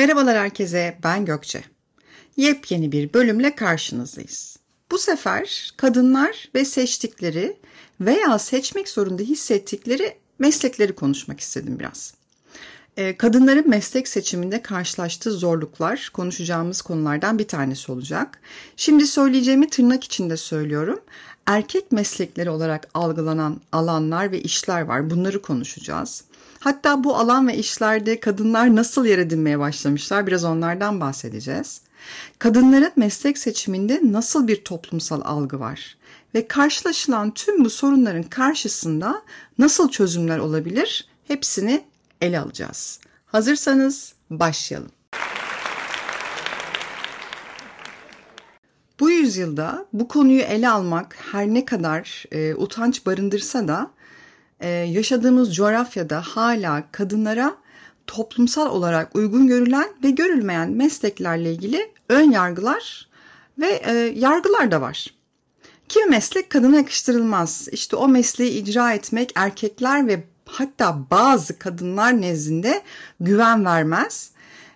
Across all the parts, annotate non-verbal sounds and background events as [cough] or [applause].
Merhabalar herkese, ben Gökçe. Yepyeni bir bölümle karşınızdayız. Bu sefer kadınlar ve seçtikleri veya seçmek zorunda hissettikleri meslekleri konuşmak istedim biraz. Ee, kadınların meslek seçiminde karşılaştığı zorluklar konuşacağımız konulardan bir tanesi olacak. Şimdi söyleyeceğimi tırnak içinde söylüyorum. Erkek meslekleri olarak algılanan alanlar ve işler var. Bunları konuşacağız. Hatta bu alan ve işlerde kadınlar nasıl yer edinmeye başlamışlar biraz onlardan bahsedeceğiz. Kadınların meslek seçiminde nasıl bir toplumsal algı var ve karşılaşılan tüm bu sorunların karşısında nasıl çözümler olabilir hepsini ele alacağız. Hazırsanız başlayalım. Bu yüzyılda bu konuyu ele almak her ne kadar e, utanç barındırsa da e, yaşadığımız coğrafyada hala kadınlara toplumsal olarak uygun görülen ve görülmeyen mesleklerle ilgili ön yargılar ve e, yargılar da var. Kimi meslek kadına yakıştırılmaz. İşte o mesleği icra etmek erkekler ve hatta bazı kadınlar nezdinde güven vermez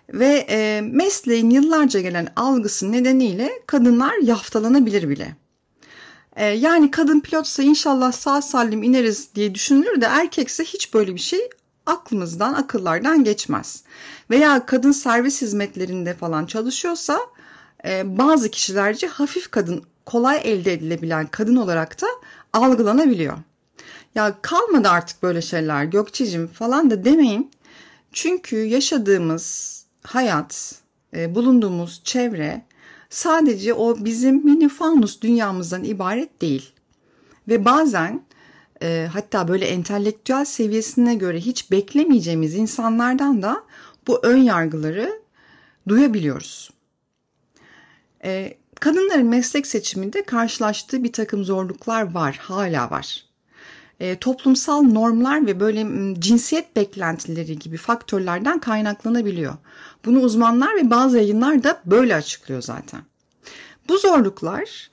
ve e, mesleğin yıllarca gelen algısı nedeniyle kadınlar yaftalanabilir bile. E, yani kadın pilotsa inşallah sağ salim ineriz diye düşünülür de erkekse hiç böyle bir şey aklımızdan, akıllardan geçmez. Veya kadın servis hizmetlerinde falan çalışıyorsa e, bazı kişilerce hafif kadın, kolay elde edilebilen kadın olarak da algılanabiliyor. Ya kalmadı artık böyle şeyler Gökçe'cim falan da demeyin. Çünkü yaşadığımız hayat, e, bulunduğumuz çevre sadece o bizim mini fanus dünyamızdan ibaret değil. Ve bazen e, hatta böyle entelektüel seviyesine göre hiç beklemeyeceğimiz insanlardan da bu ön yargıları duyabiliyoruz. E, kadınların meslek seçiminde karşılaştığı bir takım zorluklar var, hala var. E, toplumsal normlar ve böyle cinsiyet beklentileri gibi faktörlerden kaynaklanabiliyor. Bunu uzmanlar ve bazı yayınlar da böyle açıklıyor zaten. Bu zorluklar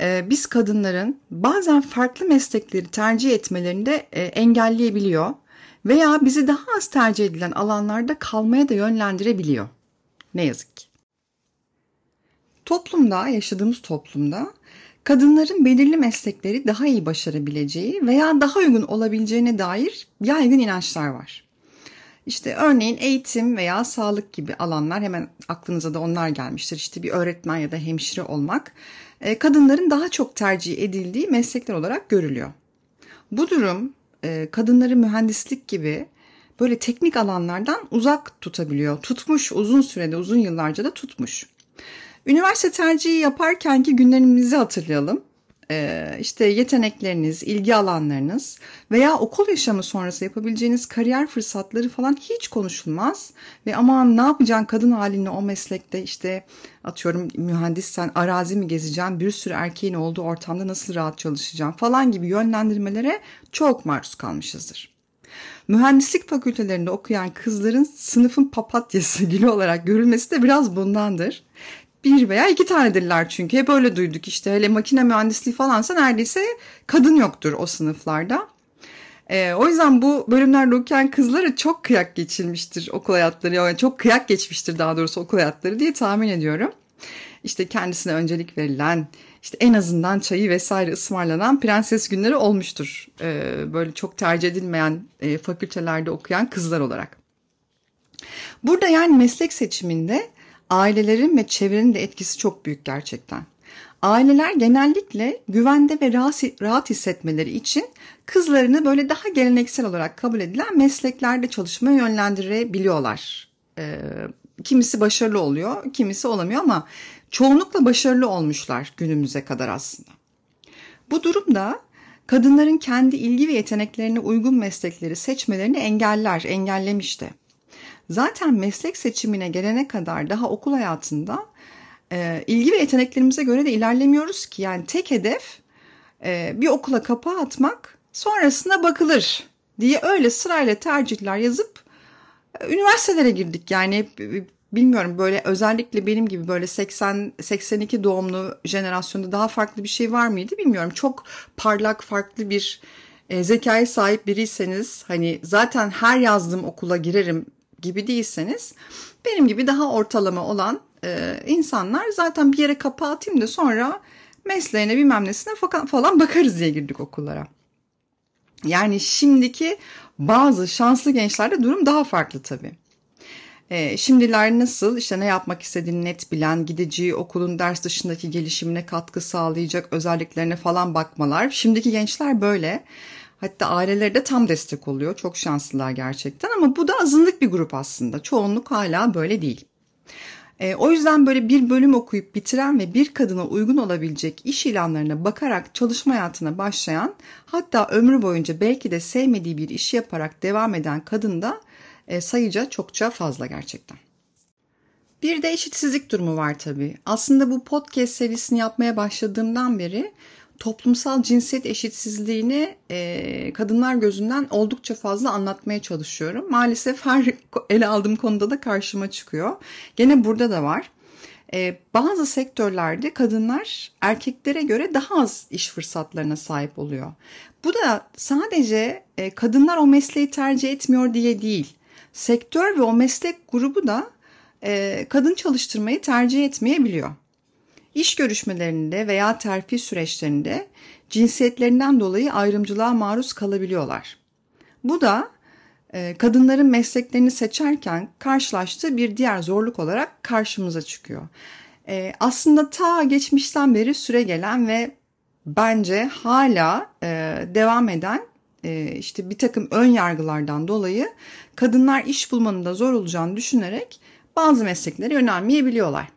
e, biz kadınların bazen farklı meslekleri tercih etmelerini de e, engelleyebiliyor veya bizi daha az tercih edilen alanlarda kalmaya da yönlendirebiliyor. Ne yazık ki. Toplumda, yaşadığımız toplumda kadınların belirli meslekleri daha iyi başarabileceği veya daha uygun olabileceğine dair yaygın inançlar var. İşte örneğin eğitim veya sağlık gibi alanlar hemen aklınıza da onlar gelmiştir. İşte bir öğretmen ya da hemşire olmak e, kadınların daha çok tercih edildiği meslekler olarak görülüyor. Bu durum e, kadınları mühendislik gibi böyle teknik alanlardan uzak tutabiliyor. Tutmuş uzun sürede, uzun yıllarca da tutmuş. Üniversite tercihi yaparkenki günlerimizi hatırlayalım. Ee, işte yetenekleriniz, ilgi alanlarınız veya okul yaşamı sonrası yapabileceğiniz kariyer fırsatları falan hiç konuşulmaz. Ve aman ne yapacaksın kadın haline o meslekte işte atıyorum mühendissen arazi mi gezeceğim, bir sürü erkeğin olduğu ortamda nasıl rahat çalışacağım falan gibi yönlendirmelere çok maruz kalmışızdır. Mühendislik fakültelerinde okuyan kızların sınıfın papatyası [laughs] gibi olarak görülmesi de biraz bundandır bir veya iki tanedirler çünkü. Hep öyle duyduk işte. Hele makine mühendisliği falansa neredeyse kadın yoktur o sınıflarda. E, o yüzden bu bölümlerde okuyan kızlara çok kıyak geçilmiştir okul hayatları. Yani çok kıyak geçmiştir daha doğrusu okul hayatları diye tahmin ediyorum. İşte kendisine öncelik verilen, işte en azından çayı vesaire ısmarlanan prenses günleri olmuştur. E, böyle çok tercih edilmeyen e, fakültelerde okuyan kızlar olarak. Burada yani meslek seçiminde ailelerin ve çevrenin de etkisi çok büyük gerçekten. Aileler genellikle güvende ve rahat hissetmeleri için kızlarını böyle daha geleneksel olarak kabul edilen mesleklerde çalışmaya yönlendirebiliyorlar. Ee, kimisi başarılı oluyor, kimisi olamıyor ama çoğunlukla başarılı olmuşlar günümüze kadar aslında. Bu durumda kadınların kendi ilgi ve yeteneklerine uygun meslekleri seçmelerini engeller, engellemişti. Zaten meslek seçimine gelene kadar daha okul hayatında e, ilgi ve yeteneklerimize göre de ilerlemiyoruz ki. Yani tek hedef e, bir okula kapağı atmak sonrasında bakılır diye öyle sırayla tercihler yazıp e, üniversitelere girdik. Yani bilmiyorum böyle özellikle benim gibi böyle 80 82 doğumlu jenerasyonda daha farklı bir şey var mıydı bilmiyorum. Çok parlak farklı bir e, zekaya sahip biriyseniz hani zaten her yazdığım okula girerim gibi değilseniz benim gibi daha ortalama olan e, insanlar zaten bir yere kapağı atayım da sonra mesleğine bilmem nesine falan bakarız diye girdik okullara. Yani şimdiki bazı şanslı gençlerde durum daha farklı tabii. E, şimdiler nasıl işte ne yapmak istediğini net bilen, gideceği okulun ders dışındaki gelişimine katkı sağlayacak özelliklerine falan bakmalar. Şimdiki gençler böyle. Hatta aileleri de tam destek oluyor. Çok şanslılar gerçekten ama bu da azınlık bir grup aslında. Çoğunluk hala böyle değil. E, o yüzden böyle bir bölüm okuyup bitiren ve bir kadına uygun olabilecek iş ilanlarına bakarak çalışma hayatına başlayan hatta ömrü boyunca belki de sevmediği bir işi yaparak devam eden kadın da e, sayıca çokça fazla gerçekten. Bir de eşitsizlik durumu var tabii. Aslında bu podcast serisini yapmaya başladığımdan beri toplumsal cinsiyet eşitsizliğini e, kadınlar gözünden oldukça fazla anlatmaya çalışıyorum. Maalesef her [laughs] ele aldığım konuda da karşıma çıkıyor. Gene burada da var. E, bazı sektörlerde kadınlar erkeklere göre daha az iş fırsatlarına sahip oluyor. Bu da sadece e, kadınlar o mesleği tercih etmiyor diye değil. Sektör ve o meslek grubu da e, kadın çalıştırmayı tercih etmeyebiliyor. İş görüşmelerinde veya terfi süreçlerinde cinsiyetlerinden dolayı ayrımcılığa maruz kalabiliyorlar. Bu da e, kadınların mesleklerini seçerken karşılaştığı bir diğer zorluk olarak karşımıza çıkıyor. E, aslında ta geçmişten beri süre gelen ve bence hala e, devam eden işte bir takım ön yargılardan dolayı kadınlar iş bulmanın da zor olacağını düşünerek bazı meslekleri yönelmeyebiliyorlar.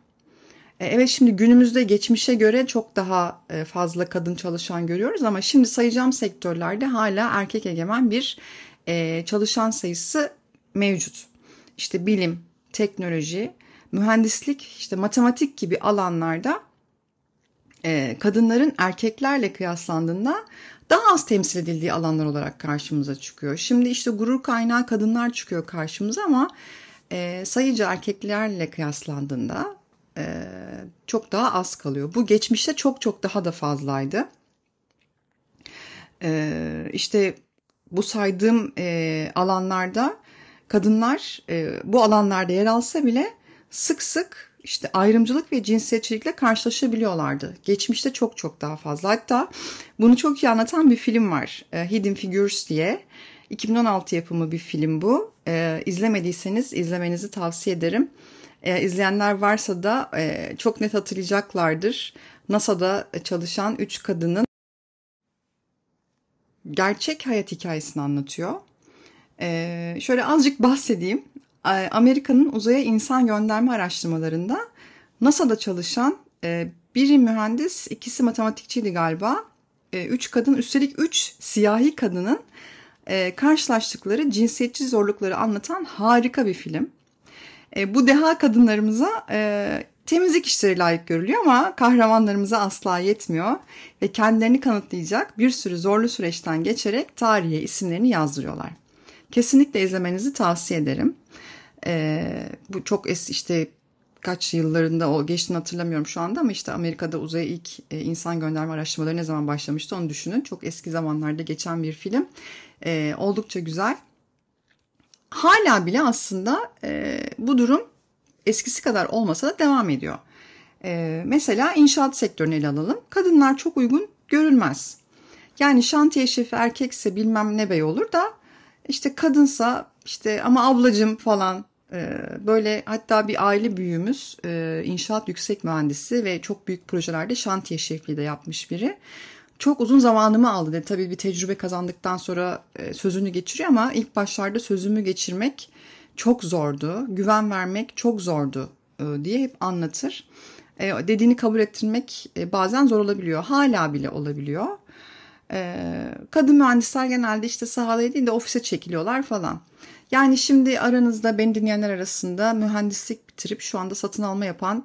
E, evet şimdi günümüzde geçmişe göre çok daha e, fazla kadın çalışan görüyoruz ama şimdi sayacağım sektörlerde hala erkek egemen bir e, çalışan sayısı mevcut. İşte bilim, teknoloji, mühendislik, işte matematik gibi alanlarda kadınların erkeklerle kıyaslandığında daha az temsil edildiği alanlar olarak karşımıza çıkıyor. Şimdi işte gurur kaynağı kadınlar çıkıyor karşımıza ama sayıca erkeklerle kıyaslandığında çok daha az kalıyor. Bu geçmişte çok çok daha da fazlaydı. E, işte bu saydığım e, alanlarda kadınlar e, bu alanlarda yer alsa bile sık sık işte ayrımcılık ve cinsiyetçilikle karşılaşabiliyorlardı. Geçmişte çok çok daha fazla. Hatta bunu çok iyi anlatan bir film var. E, Hidden Figures diye. 2016 yapımı bir film bu. E, izlemediyseniz izlemenizi tavsiye ederim. E, izleyenler varsa da e, çok net hatırlayacaklardır. NASA'da çalışan üç kadının gerçek hayat hikayesini anlatıyor. E, şöyle azıcık bahsedeyim. Amerika'nın uzaya insan gönderme araştırmalarında NASA'da çalışan e, biri mühendis, ikisi matematikçiydi galiba. E, üç kadın, üstelik üç siyahi kadının e, karşılaştıkları cinsiyetçi zorlukları anlatan harika bir film. E, bu deha kadınlarımıza e, temizlik işleri layık görülüyor ama kahramanlarımıza asla yetmiyor ve kendilerini kanıtlayacak bir sürü zorlu süreçten geçerek tarihe isimlerini yazdırıyorlar. Kesinlikle izlemenizi tavsiye ederim. E, bu çok es işte kaç yıllarında o geçtiğini hatırlamıyorum şu anda ama işte Amerika'da uzaya ilk e, insan gönderme araştırmaları ne zaman başlamıştı onu düşünün. Çok eski zamanlarda geçen bir film. E, oldukça güzel hala bile aslında e, bu durum eskisi kadar olmasa da devam ediyor. E, mesela inşaat sektörünü ele alalım. Kadınlar çok uygun görülmez. Yani şantiye şefi erkekse bilmem ne bey olur da işte kadınsa işte ama ablacım falan e, böyle hatta bir aile büyüğümüz e, inşaat yüksek mühendisi ve çok büyük projelerde şantiye şefliği de yapmış biri çok uzun zamanımı aldı dedi. Tabii bir tecrübe kazandıktan sonra e, sözünü geçiriyor ama ilk başlarda sözümü geçirmek çok zordu. Güven vermek çok zordu e, diye hep anlatır. E, dediğini kabul ettirmek bazen zor olabiliyor. Hala bile olabiliyor. Kadın mühendisler genelde işte sahada değil de ofise çekiliyorlar falan. Yani şimdi aranızda beni dinleyenler arasında mühendislik bitirip şu anda satın alma yapan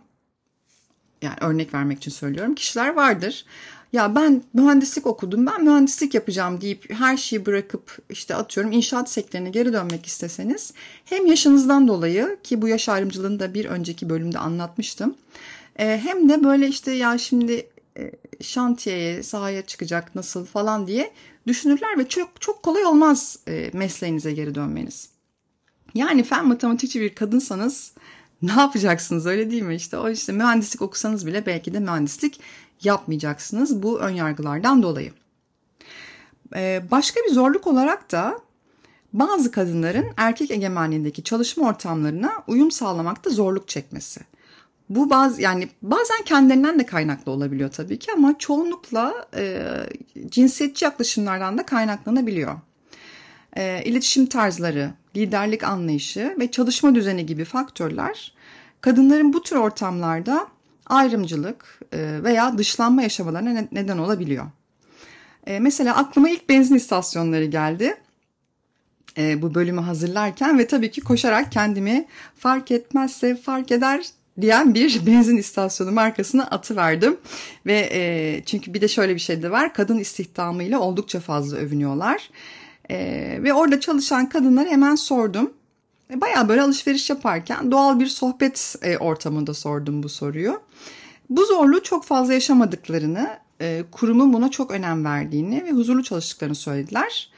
yani örnek vermek için söylüyorum kişiler vardır ya ben mühendislik okudum ben mühendislik yapacağım deyip her şeyi bırakıp işte atıyorum inşaat sektörüne geri dönmek isteseniz hem yaşınızdan dolayı ki bu yaş ayrımcılığını da bir önceki bölümde anlatmıştım. E, hem de böyle işte ya şimdi e, şantiyeye sahaya çıkacak nasıl falan diye düşünürler ve çok çok kolay olmaz e, mesleğinize geri dönmeniz. Yani fen matematikçi bir kadınsanız ne yapacaksınız öyle değil mi? İşte o işte mühendislik okusanız bile belki de mühendislik yapmayacaksınız bu ön yargılardan dolayı. Ee, başka bir zorluk olarak da bazı kadınların erkek egemenliğindeki çalışma ortamlarına uyum sağlamakta zorluk çekmesi. Bu bazı yani bazen kendilerinden de kaynaklı olabiliyor tabii ki ama çoğunlukla e, cinsiyetçi yaklaşımlardan da kaynaklanabiliyor. E, iletişim tarzları, liderlik anlayışı ve çalışma düzeni gibi faktörler kadınların bu tür ortamlarda ayrımcılık e, veya dışlanma yaşamalarına neden olabiliyor. E, mesela aklıma ilk benzin istasyonları geldi e, bu bölümü hazırlarken ve tabii ki koşarak kendimi fark etmezse fark eder diyen bir [laughs] benzin istasyonu markasına atıverdim. Ve e, çünkü bir de şöyle bir şey de var. Kadın istihdamıyla oldukça fazla övünüyorlar. E, ve orada çalışan kadınlara hemen sordum. E, Baya böyle alışveriş yaparken doğal bir sohbet e, ortamında sordum bu soruyu. Bu zorluğu çok fazla yaşamadıklarını, e, kurumun buna çok önem verdiğini ve huzurlu çalıştıklarını söylediler.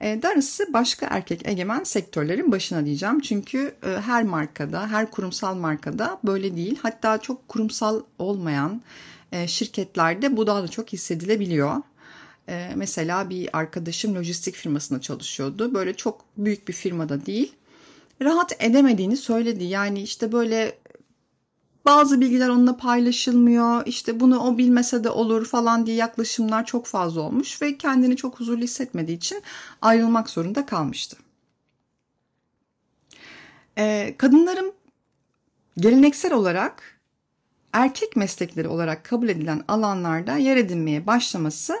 E, darısı başka erkek egemen sektörlerin başına diyeceğim. Çünkü e, her markada, her kurumsal markada böyle değil. Hatta çok kurumsal olmayan e, şirketlerde bu daha da çok hissedilebiliyor. Mesela bir arkadaşım lojistik firmasında çalışıyordu. Böyle çok büyük bir firmada değil. Rahat edemediğini söyledi. Yani işte böyle bazı bilgiler onunla paylaşılmıyor. İşte bunu o bilmese de olur falan diye yaklaşımlar çok fazla olmuş ve kendini çok huzurlu hissetmediği için ayrılmak zorunda kalmıştı. Ee, kadınların geleneksel olarak erkek meslekleri olarak kabul edilen alanlarda yer edinmeye başlaması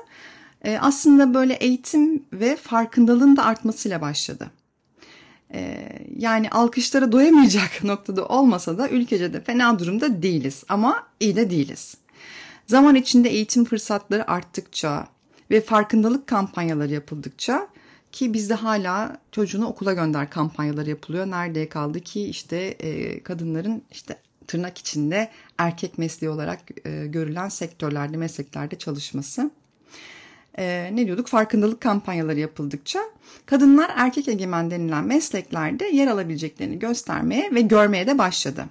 e, aslında böyle eğitim ve farkındalığın da artmasıyla başladı. Ee, yani alkışlara doyamayacak [laughs] noktada olmasa da ülkece de fena durumda değiliz ama iyi de değiliz. Zaman içinde eğitim fırsatları arttıkça ve farkındalık kampanyaları yapıldıkça ki bizde hala çocuğunu okula gönder kampanyaları yapılıyor. Nerede kaldı ki işte e, kadınların işte tırnak içinde erkek mesleği olarak e, görülen sektörlerde, mesleklerde çalışması e, ne diyorduk farkındalık kampanyaları yapıldıkça kadınlar erkek egemen denilen mesleklerde yer alabileceklerini göstermeye ve görmeye de başladı.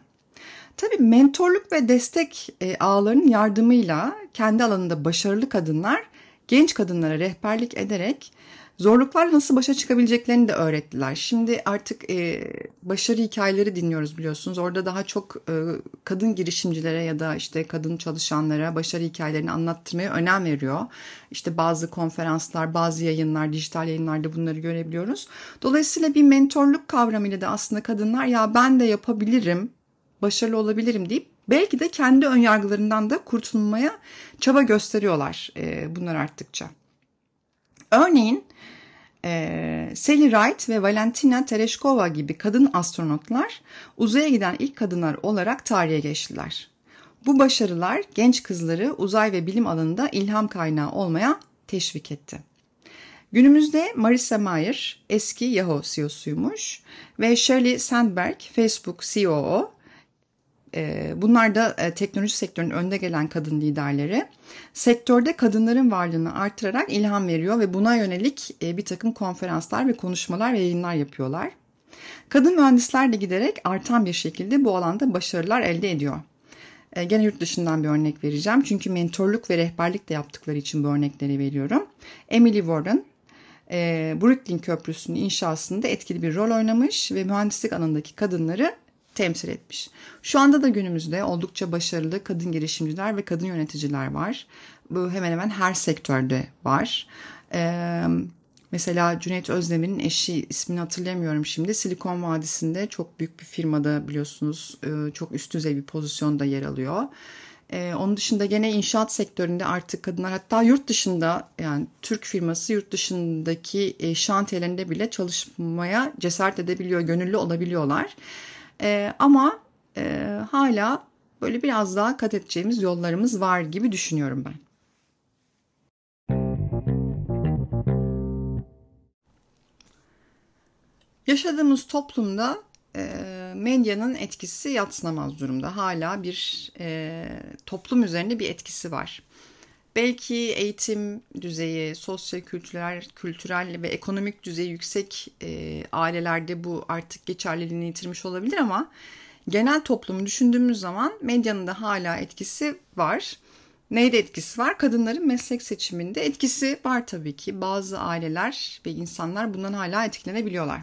Tabii mentorluk ve destek e, ağlarının yardımıyla kendi alanında başarılı kadınlar genç kadınlara rehberlik ederek zorluklarla nasıl başa çıkabileceklerini de öğrettiler. Şimdi artık e, başarı hikayeleri dinliyoruz biliyorsunuz. Orada daha çok e, kadın girişimcilere ya da işte kadın çalışanlara başarı hikayelerini anlattırmaya önem veriyor. İşte bazı konferanslar, bazı yayınlar, dijital yayınlarda bunları görebiliyoruz. Dolayısıyla bir mentorluk kavramıyla da aslında kadınlar ya ben de yapabilirim, başarılı olabilirim deyip belki de kendi önyargılarından da kurtulmaya çaba gösteriyorlar e, bunlar arttıkça. Örneğin e, Sally Ride ve Valentina Tereshkova gibi kadın astronotlar uzaya giden ilk kadınlar olarak tarihe geçtiler. Bu başarılar genç kızları uzay ve bilim alanında ilham kaynağı olmaya teşvik etti. Günümüzde Marissa Mayer eski Yahoo CEO'suymuş ve Shirley Sandberg Facebook COO ee, bunlar da e, teknoloji sektörünün önde gelen kadın liderleri. Sektörde kadınların varlığını artırarak ilham veriyor ve buna yönelik e, bir takım konferanslar ve konuşmalar ve yayınlar yapıyorlar. Kadın mühendisler de giderek artan bir şekilde bu alanda başarılar elde ediyor. E, gene yurt dışından bir örnek vereceğim. Çünkü mentorluk ve rehberlik de yaptıkları için bu örnekleri veriyorum. Emily Warren, Brooklyn Köprüsü'nün inşasında etkili bir rol oynamış ve mühendislik alanındaki kadınları temsil etmiş. Şu anda da günümüzde oldukça başarılı kadın girişimciler ve kadın yöneticiler var. Bu hemen hemen her sektörde var. Ee, mesela Cüneyt Özdemir'in eşi ismini hatırlamıyorum şimdi. Silikon Vadisi'nde çok büyük bir firmada biliyorsunuz e, çok üst düzey bir pozisyonda yer alıyor. Ee, onun dışında gene inşaat sektöründe artık kadınlar hatta yurt dışında yani Türk firması yurt dışındaki e, şantiyelerinde bile çalışmaya cesaret edebiliyor, gönüllü olabiliyorlar. E, ama e, hala böyle biraz daha kat edeceğimiz yollarımız var gibi düşünüyorum ben. Yaşadığımız toplumda e, medyanın etkisi yatsınamaz durumda. Hala bir e, toplum üzerinde bir etkisi var. Belki eğitim düzeyi, sosyo-kültürel kültürel ve ekonomik düzeyi yüksek e, ailelerde bu artık geçerliliğini yitirmiş olabilir ama genel toplumu düşündüğümüz zaman medyanın da hala etkisi var. Neyde etkisi var? Kadınların meslek seçiminde etkisi var tabii ki. Bazı aileler ve insanlar bundan hala etkilenebiliyorlar.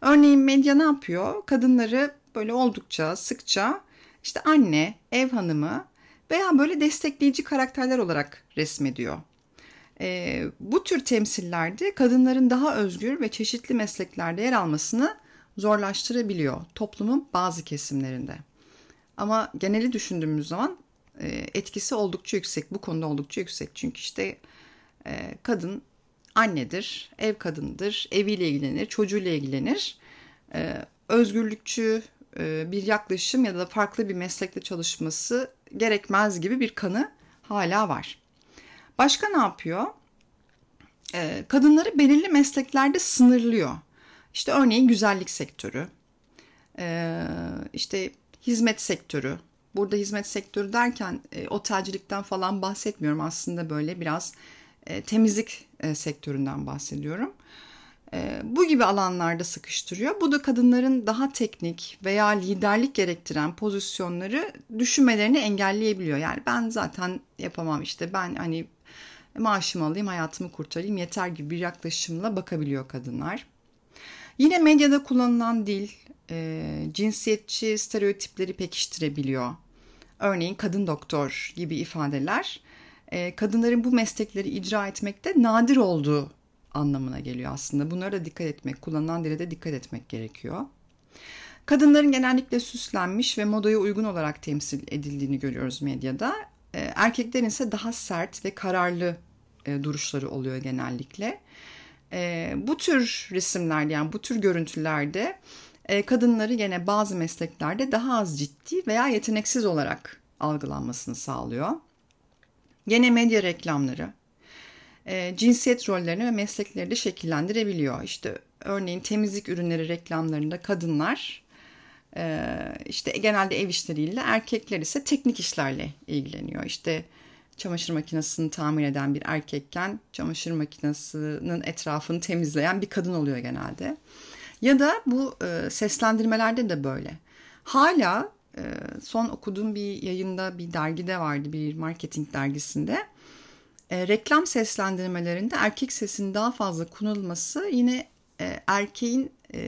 Örneğin medya ne yapıyor? Kadınları böyle oldukça sıkça işte anne, ev hanımı veya böyle destekleyici karakterler olarak resmediyor. E, bu tür temsillerde kadınların daha özgür ve çeşitli mesleklerde yer almasını zorlaştırabiliyor toplumun bazı kesimlerinde. Ama geneli düşündüğümüz zaman e, etkisi oldukça yüksek. Bu konuda oldukça yüksek. Çünkü işte e, kadın annedir, ev kadınıdır, eviyle ilgilenir, çocuğuyla ilgilenir. E, özgürlükçü bir yaklaşım ya da farklı bir meslekte çalışması gerekmez gibi bir kanı hala var. Başka ne yapıyor? Kadınları belirli mesleklerde sınırlıyor. İşte örneğin güzellik sektörü, işte hizmet sektörü, Burada hizmet sektörü derken e, otelcilikten falan bahsetmiyorum. Aslında böyle biraz e, temizlik e, sektöründen bahsediyorum. E, bu gibi alanlarda sıkıştırıyor. Bu da kadınların daha teknik veya liderlik gerektiren pozisyonları düşünmelerini engelleyebiliyor. Yani ben zaten yapamam işte ben hani maaşımı alayım hayatımı kurtarayım yeter gibi bir yaklaşımla bakabiliyor kadınlar. Yine medyada kullanılan dil e, cinsiyetçi stereotipleri pekiştirebiliyor. Örneğin kadın doktor gibi ifadeler e, kadınların bu meslekleri icra etmekte nadir olduğu anlamına geliyor aslında. Bunlara da dikkat etmek, kullanılan dile de dikkat etmek gerekiyor. Kadınların genellikle süslenmiş ve modaya uygun olarak temsil edildiğini görüyoruz medyada. E, erkeklerin ise daha sert ve kararlı e, duruşları oluyor genellikle. Bu tür resimlerde yani bu tür görüntülerde e, kadınları gene bazı mesleklerde daha az ciddi veya yeteneksiz olarak algılanmasını sağlıyor. Gene medya reklamları e, cinsiyet rollerini ve meslekleri de şekillendirebiliyor. İşte örneğin temizlik ürünleri reklamlarında kadınlar e, işte genelde ev işleriyle erkekler ise teknik işlerle ilgileniyor. İşte çamaşır makinesini tamir eden bir erkekken çamaşır makinesinin etrafını temizleyen bir kadın oluyor genelde. Ya da bu e, seslendirmelerde de böyle. Hala son okuduğum bir yayında bir dergide vardı bir marketing dergisinde. E, reklam seslendirmelerinde erkek sesinin daha fazla kullanılması yine e, erkeğin e,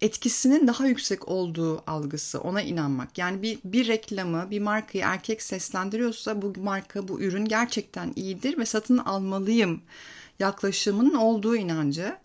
etkisinin daha yüksek olduğu algısı ona inanmak. Yani bir, bir reklamı bir markayı erkek seslendiriyorsa bu marka bu ürün gerçekten iyidir ve satın almalıyım yaklaşımının olduğu inancı.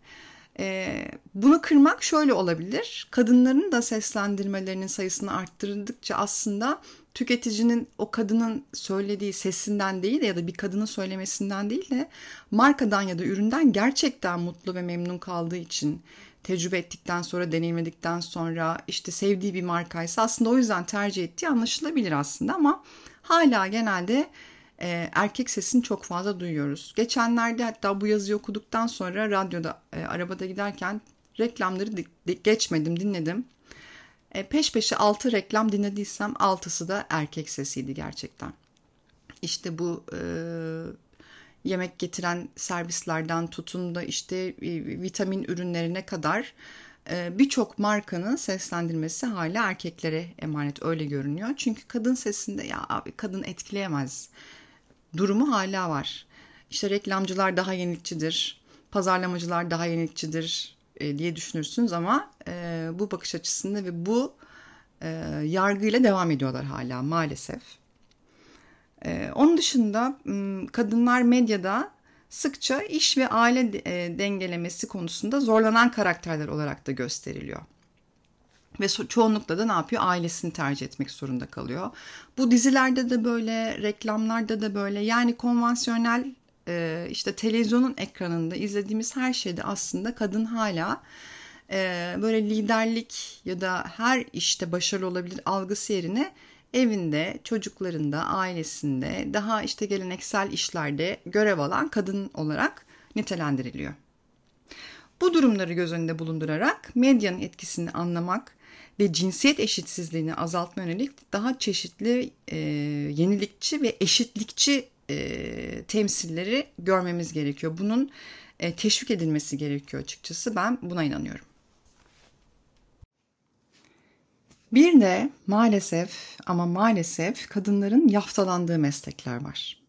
E, bunu kırmak şöyle olabilir. Kadınların da seslendirmelerinin sayısını arttırdıkça aslında tüketicinin o kadının söylediği sesinden değil ya da bir kadının söylemesinden değil de markadan ya da üründen gerçekten mutlu ve memnun kaldığı için tecrübe ettikten sonra, deneyimledikten sonra işte sevdiği bir markaysa aslında o yüzden tercih ettiği anlaşılabilir aslında ama hala genelde e, erkek sesini çok fazla duyuyoruz. Geçenlerde hatta bu yazıyı okuduktan sonra radyoda e, arabada giderken reklamları di- geçmedim dinledim. E, peş peşe 6 reklam dinlediysem 6'sı da erkek sesiydi gerçekten. İşte bu e, yemek getiren servislerden tutun da işte e, vitamin ürünlerine kadar e, birçok markanın seslendirmesi hala erkeklere emanet öyle görünüyor. Çünkü kadın sesinde ya abi kadın etkileyemez durumu hala var. İşte reklamcılar daha yenilikçidir, pazarlamacılar daha yenilikçidir e, diye düşünürsünüz ama e, bu bakış açısında ve bu e, yargıyla devam ediyorlar hala maalesef. E, onun dışında kadınlar medyada sıkça iş ve aile e, dengelemesi konusunda zorlanan karakterler olarak da gösteriliyor. Ve çoğunlukla da ne yapıyor? Ailesini tercih etmek zorunda kalıyor. Bu dizilerde de böyle, reklamlarda da böyle. Yani konvansiyonel e, işte televizyonun ekranında izlediğimiz her şeyde aslında kadın hala e, böyle liderlik ya da her işte başarılı olabilir algısı yerine evinde, çocuklarında, ailesinde daha işte geleneksel işlerde görev alan kadın olarak nitelendiriliyor. Bu durumları göz önünde bulundurarak medyanın etkisini anlamak ve cinsiyet eşitsizliğini azaltma yönelik daha çeşitli e, yenilikçi ve eşitlikçi e, temsilleri görmemiz gerekiyor. Bunun e, teşvik edilmesi gerekiyor açıkçası. Ben buna inanıyorum. Bir de maalesef ama maalesef kadınların yaftalandığı meslekler var.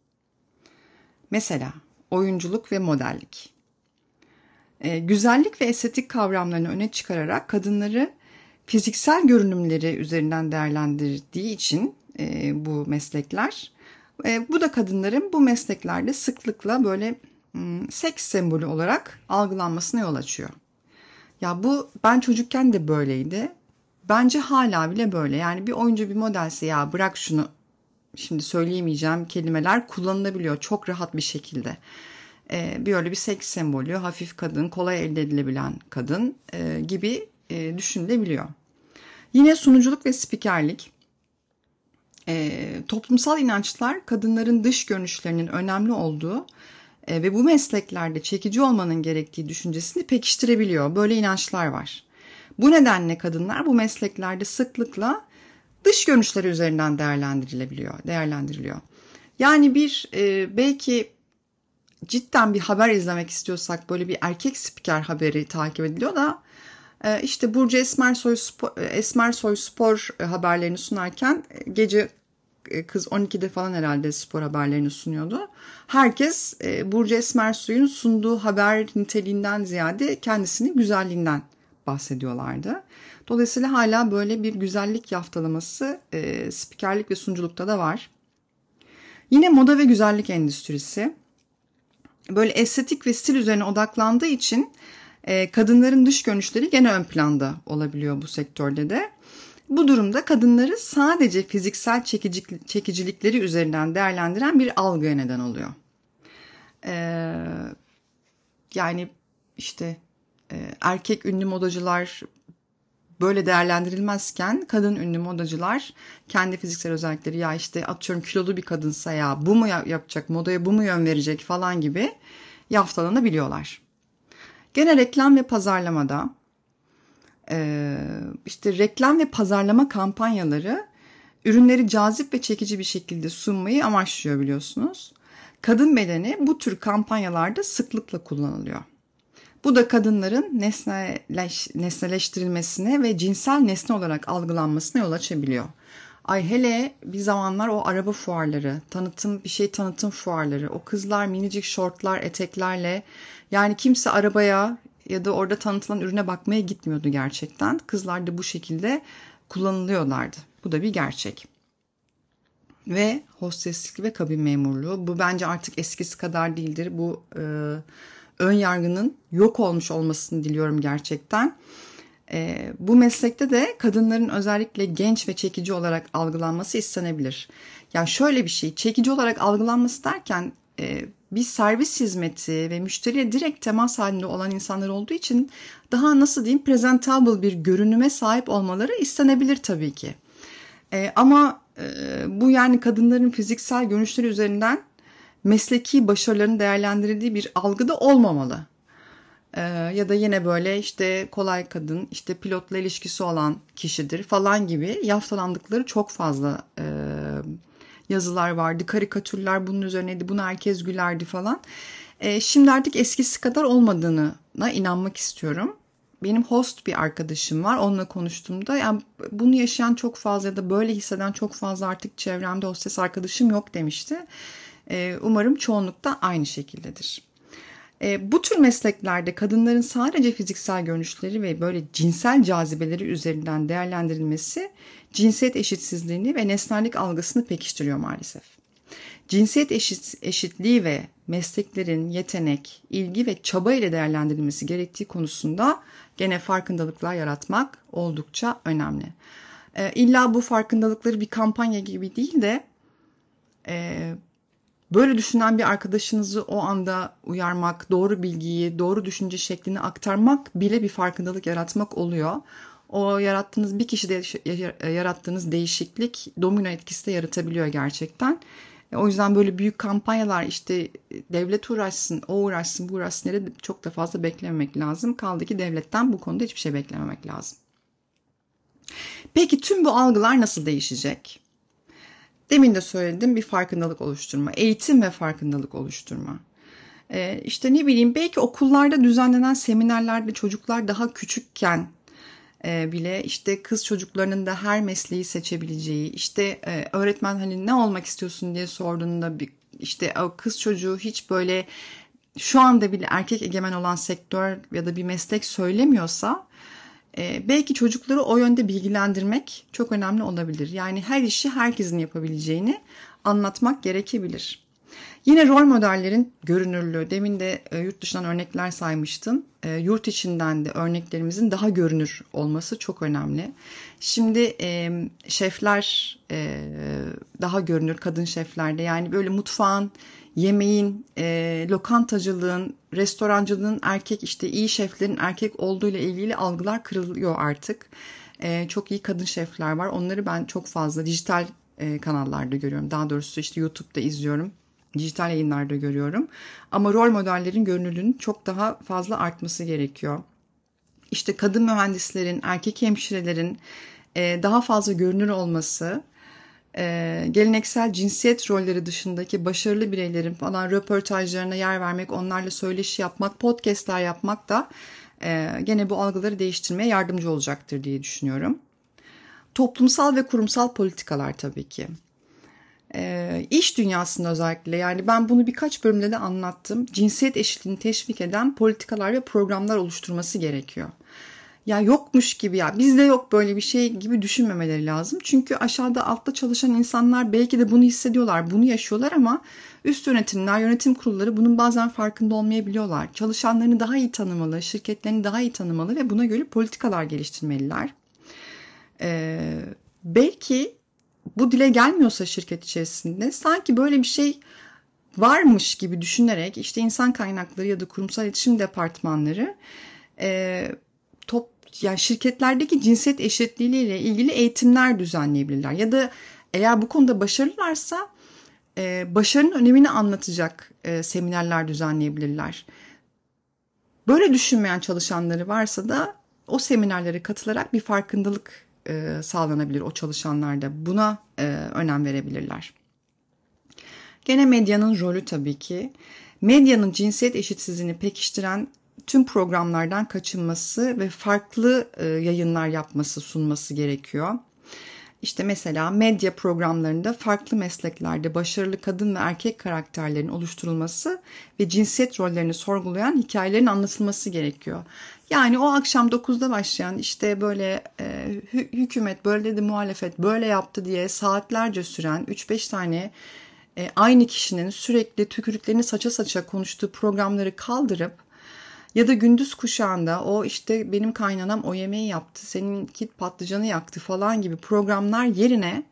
Mesela oyunculuk ve modellik. E, güzellik ve estetik kavramlarını öne çıkararak kadınları fiziksel görünümleri üzerinden değerlendirdiği için e, bu meslekler, e, bu da kadınların bu mesleklerde sıklıkla böyle hmm, seks sembolü olarak algılanmasına yol açıyor. Ya bu ben çocukken de böyleydi. Bence hala bile böyle. Yani bir oyuncu bir modelse ya bırak şunu şimdi söyleyemeyeceğim kelimeler kullanılabiliyor çok rahat bir şekilde. Ee, bir öyle bir seks sembolü, hafif kadın, kolay elde edilebilen kadın e, gibi e, düşünülebiliyor. Yine sunuculuk ve spikerlik. E, toplumsal inançlar kadınların dış görünüşlerinin önemli olduğu e, ve bu mesleklerde çekici olmanın gerektiği düşüncesini pekiştirebiliyor. Böyle inançlar var. Bu nedenle kadınlar bu mesleklerde sıklıkla dış görünüşleri üzerinden değerlendirilebiliyor, değerlendiriliyor. Yani bir e, belki cidden bir haber izlemek istiyorsak böyle bir erkek spiker haberi takip ediliyor da işte Burcu Esmersoy spor, Esmersoy spor haberlerini sunarken gece e, kız 12'de falan herhalde spor haberlerini sunuyordu. Herkes e, Burcu Esmersoy'un sunduğu haber niteliğinden ziyade kendisini güzelliğinden bahsediyorlardı. Dolayısıyla hala böyle bir güzellik yaftalaması e, spikerlik ve sunuculukta da var. Yine moda ve güzellik endüstrisi böyle estetik ve stil üzerine odaklandığı için e, kadınların dış görünüşleri gene ön planda olabiliyor bu sektörde de. Bu durumda kadınları sadece fiziksel çekicilik, çekicilikleri üzerinden değerlendiren bir algıya neden oluyor. Ee, yani işte e, erkek ünlü modacılar böyle değerlendirilmezken kadın ünlü modacılar kendi fiziksel özellikleri ya işte atıyorum kilolu bir kadınsa ya bu mu yapacak modaya bu mu yön verecek falan gibi yaftalanabiliyorlar. Gene reklam ve pazarlamada e, işte reklam ve pazarlama kampanyaları ürünleri cazip ve çekici bir şekilde sunmayı amaçlıyor biliyorsunuz. Kadın bedeni bu tür kampanyalarda sıklıkla kullanılıyor. Bu da kadınların nesneleş, nesneleştirilmesine ve cinsel nesne olarak algılanmasına yol açabiliyor. Ay hele bir zamanlar o araba fuarları, tanıtım bir şey tanıtım fuarları, o kızlar minicik şortlar, eteklerle yani kimse arabaya ya da orada tanıtılan ürüne bakmaya gitmiyordu gerçekten. Kızlar da bu şekilde kullanılıyorlardı. Bu da bir gerçek. Ve hosteslik ve kabin memurluğu. Bu bence artık eskisi kadar değildir. Bu e, ön yargının yok olmuş olmasını diliyorum gerçekten. E, bu meslekte de kadınların özellikle genç ve çekici olarak algılanması istenebilir. Ya şöyle bir şey, çekici olarak algılanması derken e, bir servis hizmeti ve müşteriye direkt temas halinde olan insanlar olduğu için daha nasıl diyeyim presentable bir görünüme sahip olmaları istenebilir tabii ki. E, ama e, bu yani kadınların fiziksel görünüşleri üzerinden mesleki başarılarının değerlendirildiği bir algıda olmamalı. Ee, ya da yine böyle işte kolay kadın, işte pilotla ilişkisi olan kişidir falan gibi yaftalandıkları çok fazla e, yazılar vardı. Karikatürler bunun üzerineydi, buna herkes gülerdi falan. E, şimdi artık eskisi kadar olmadığına inanmak istiyorum. Benim host bir arkadaşım var. Onunla konuştuğumda yani bunu yaşayan çok fazla ya da böyle hisseden çok fazla artık çevremde hostes arkadaşım yok demişti. Ee, umarım çoğunlukta aynı şekildedir. Ee, bu tür mesleklerde kadınların sadece fiziksel görünüşleri ve böyle cinsel cazibeleri üzerinden değerlendirilmesi cinsiyet eşitsizliğini ve nesnellik algısını pekiştiriyor maalesef. Cinsiyet eşit, eşitliği ve mesleklerin yetenek, ilgi ve çaba ile değerlendirilmesi gerektiği konusunda gene farkındalıklar yaratmak oldukça önemli. Ee, illa bu farkındalıkları bir kampanya gibi değil de e, Böyle düşünen bir arkadaşınızı o anda uyarmak, doğru bilgiyi, doğru düşünce şeklini aktarmak bile bir farkındalık yaratmak oluyor. O yarattığınız bir kişide yarattığınız değişiklik domino etkisi de yaratabiliyor gerçekten. O yüzden böyle büyük kampanyalar işte devlet uğraşsın, o uğraşsın, bu uğraşsın çok da fazla beklememek lazım. Kaldı ki devletten bu konuda hiçbir şey beklememek lazım. Peki tüm bu algılar nasıl değişecek? Demin de söyledim bir farkındalık oluşturma, eğitim ve farkındalık oluşturma. Ee, işte ne bileyim belki okullarda düzenlenen seminerlerde çocuklar daha küçükken e, bile işte kız çocuklarının da her mesleği seçebileceği, işte e, öğretmen hani ne olmak istiyorsun diye sorduğunda bir işte o kız çocuğu hiç böyle şu anda bile erkek egemen olan sektör ya da bir meslek söylemiyorsa e, belki çocukları o yönde bilgilendirmek çok önemli olabilir. Yani her işi herkesin yapabileceğini anlatmak gerekebilir. Yine rol modellerin görünürlüğü. Demin de e, yurt dışından örnekler saymıştım. E, yurt içinden de örneklerimizin daha görünür olması çok önemli. Şimdi e, şefler daha görünür kadın şeflerde. Yani böyle mutfağın, yemeğin, e, lokantacılığın, restorancılığın erkek işte iyi şeflerin erkek olduğu ile ilgili algılar kırılıyor artık. E, çok iyi kadın şefler var. Onları ben çok fazla dijital e, kanallarda görüyorum. Daha doğrusu işte YouTube'da izliyorum dijital yayınlarda görüyorum. Ama rol modellerin görünürlüğünün çok daha fazla artması gerekiyor. İşte kadın mühendislerin, erkek hemşirelerin e, daha fazla görünür olması, e, geleneksel cinsiyet rolleri dışındaki başarılı bireylerin falan röportajlarına yer vermek, onlarla söyleşi yapmak, podcastler yapmak da e, gene bu algıları değiştirmeye yardımcı olacaktır diye düşünüyorum. Toplumsal ve kurumsal politikalar tabii ki e, iş dünyasında özellikle yani ben bunu birkaç bölümde de anlattım. Cinsiyet eşitliğini teşvik eden politikalar ve programlar oluşturması gerekiyor. Ya yokmuş gibi ya bizde yok böyle bir şey gibi düşünmemeleri lazım. Çünkü aşağıda altta çalışan insanlar belki de bunu hissediyorlar, bunu yaşıyorlar ama üst yönetimler, yönetim kurulları bunun bazen farkında olmayabiliyorlar. Çalışanlarını daha iyi tanımalı, şirketlerini daha iyi tanımalı ve buna göre politikalar geliştirmeliler. Ee, belki bu dile gelmiyorsa şirket içerisinde sanki böyle bir şey varmış gibi düşünerek işte insan kaynakları ya da kurumsal iletişim departmanları e, yani şirketlerdeki cinsiyet eşitliği ile ilgili eğitimler düzenleyebilirler ya da eğer bu konuda başarılılarsa e, başarının önemini anlatacak e, seminerler düzenleyebilirler. Böyle düşünmeyen çalışanları varsa da o seminerlere katılarak bir farkındalık e, sağlanabilir o çalışanlarda. Buna e, önem verebilirler. Gene medyanın rolü tabii ki. Medyanın cinsiyet eşitsizliğini pekiştiren tüm programlardan kaçınması ve farklı e, yayınlar yapması, sunması gerekiyor. İşte mesela medya programlarında farklı mesleklerde başarılı kadın ve erkek karakterlerin oluşturulması ve cinsiyet rollerini sorgulayan hikayelerin anlatılması gerekiyor. Yani o akşam 9'da başlayan işte böyle e, hükümet böyle dedi muhalefet böyle yaptı diye saatlerce süren 3-5 tane e, aynı kişinin sürekli tükürüklerini saça saça konuştuğu programları kaldırıp ya da gündüz kuşağında o işte benim kaynanam o yemeği yaptı, senin kit patlıcanı yaktı falan gibi programlar yerine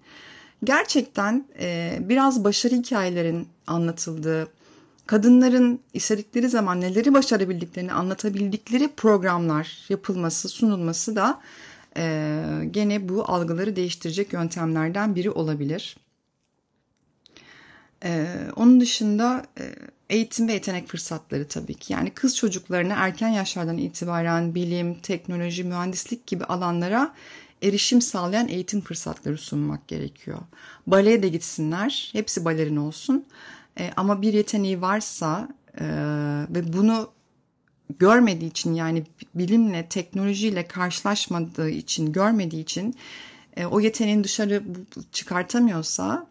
gerçekten e, biraz başarı hikayelerin anlatıldığı, kadınların istedikleri zaman neleri başarabildiklerini anlatabildikleri programlar yapılması, sunulması da e, gene bu algıları değiştirecek yöntemlerden biri olabilir. E, onun dışında e, eğitim ve yetenek fırsatları tabii ki. Yani kız çocuklarına erken yaşlardan itibaren bilim, teknoloji, mühendislik gibi alanlara erişim sağlayan eğitim fırsatları sunmak gerekiyor. Baleye de gitsinler, hepsi balerin olsun. E, ama bir yeteneği varsa e, ve bunu görmediği için yani bilimle, teknolojiyle karşılaşmadığı için, görmediği için e, o yeteneğini dışarı çıkartamıyorsa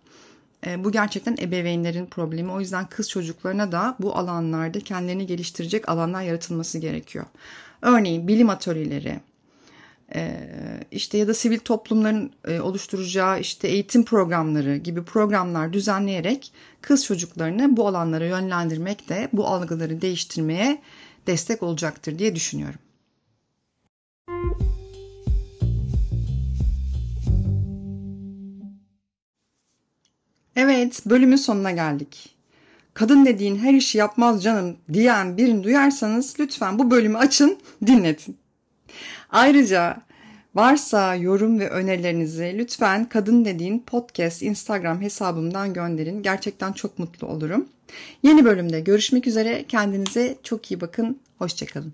e, bu gerçekten ebeveynlerin problemi. O yüzden kız çocuklarına da bu alanlarda kendilerini geliştirecek alanlar yaratılması gerekiyor. Örneğin bilim atölyeleri, e, işte ya da sivil toplumların e, oluşturacağı işte eğitim programları gibi programlar düzenleyerek kız çocuklarını bu alanlara yönlendirmek de bu algıları değiştirmeye destek olacaktır diye düşünüyorum. Evet, bölümün sonuna geldik. Kadın dediğin her işi yapmaz canım diyen birini duyarsanız lütfen bu bölümü açın, dinletin. Ayrıca varsa yorum ve önerilerinizi lütfen Kadın Dediğin Podcast Instagram hesabımdan gönderin. Gerçekten çok mutlu olurum. Yeni bölümde görüşmek üzere. Kendinize çok iyi bakın. Hoşçakalın.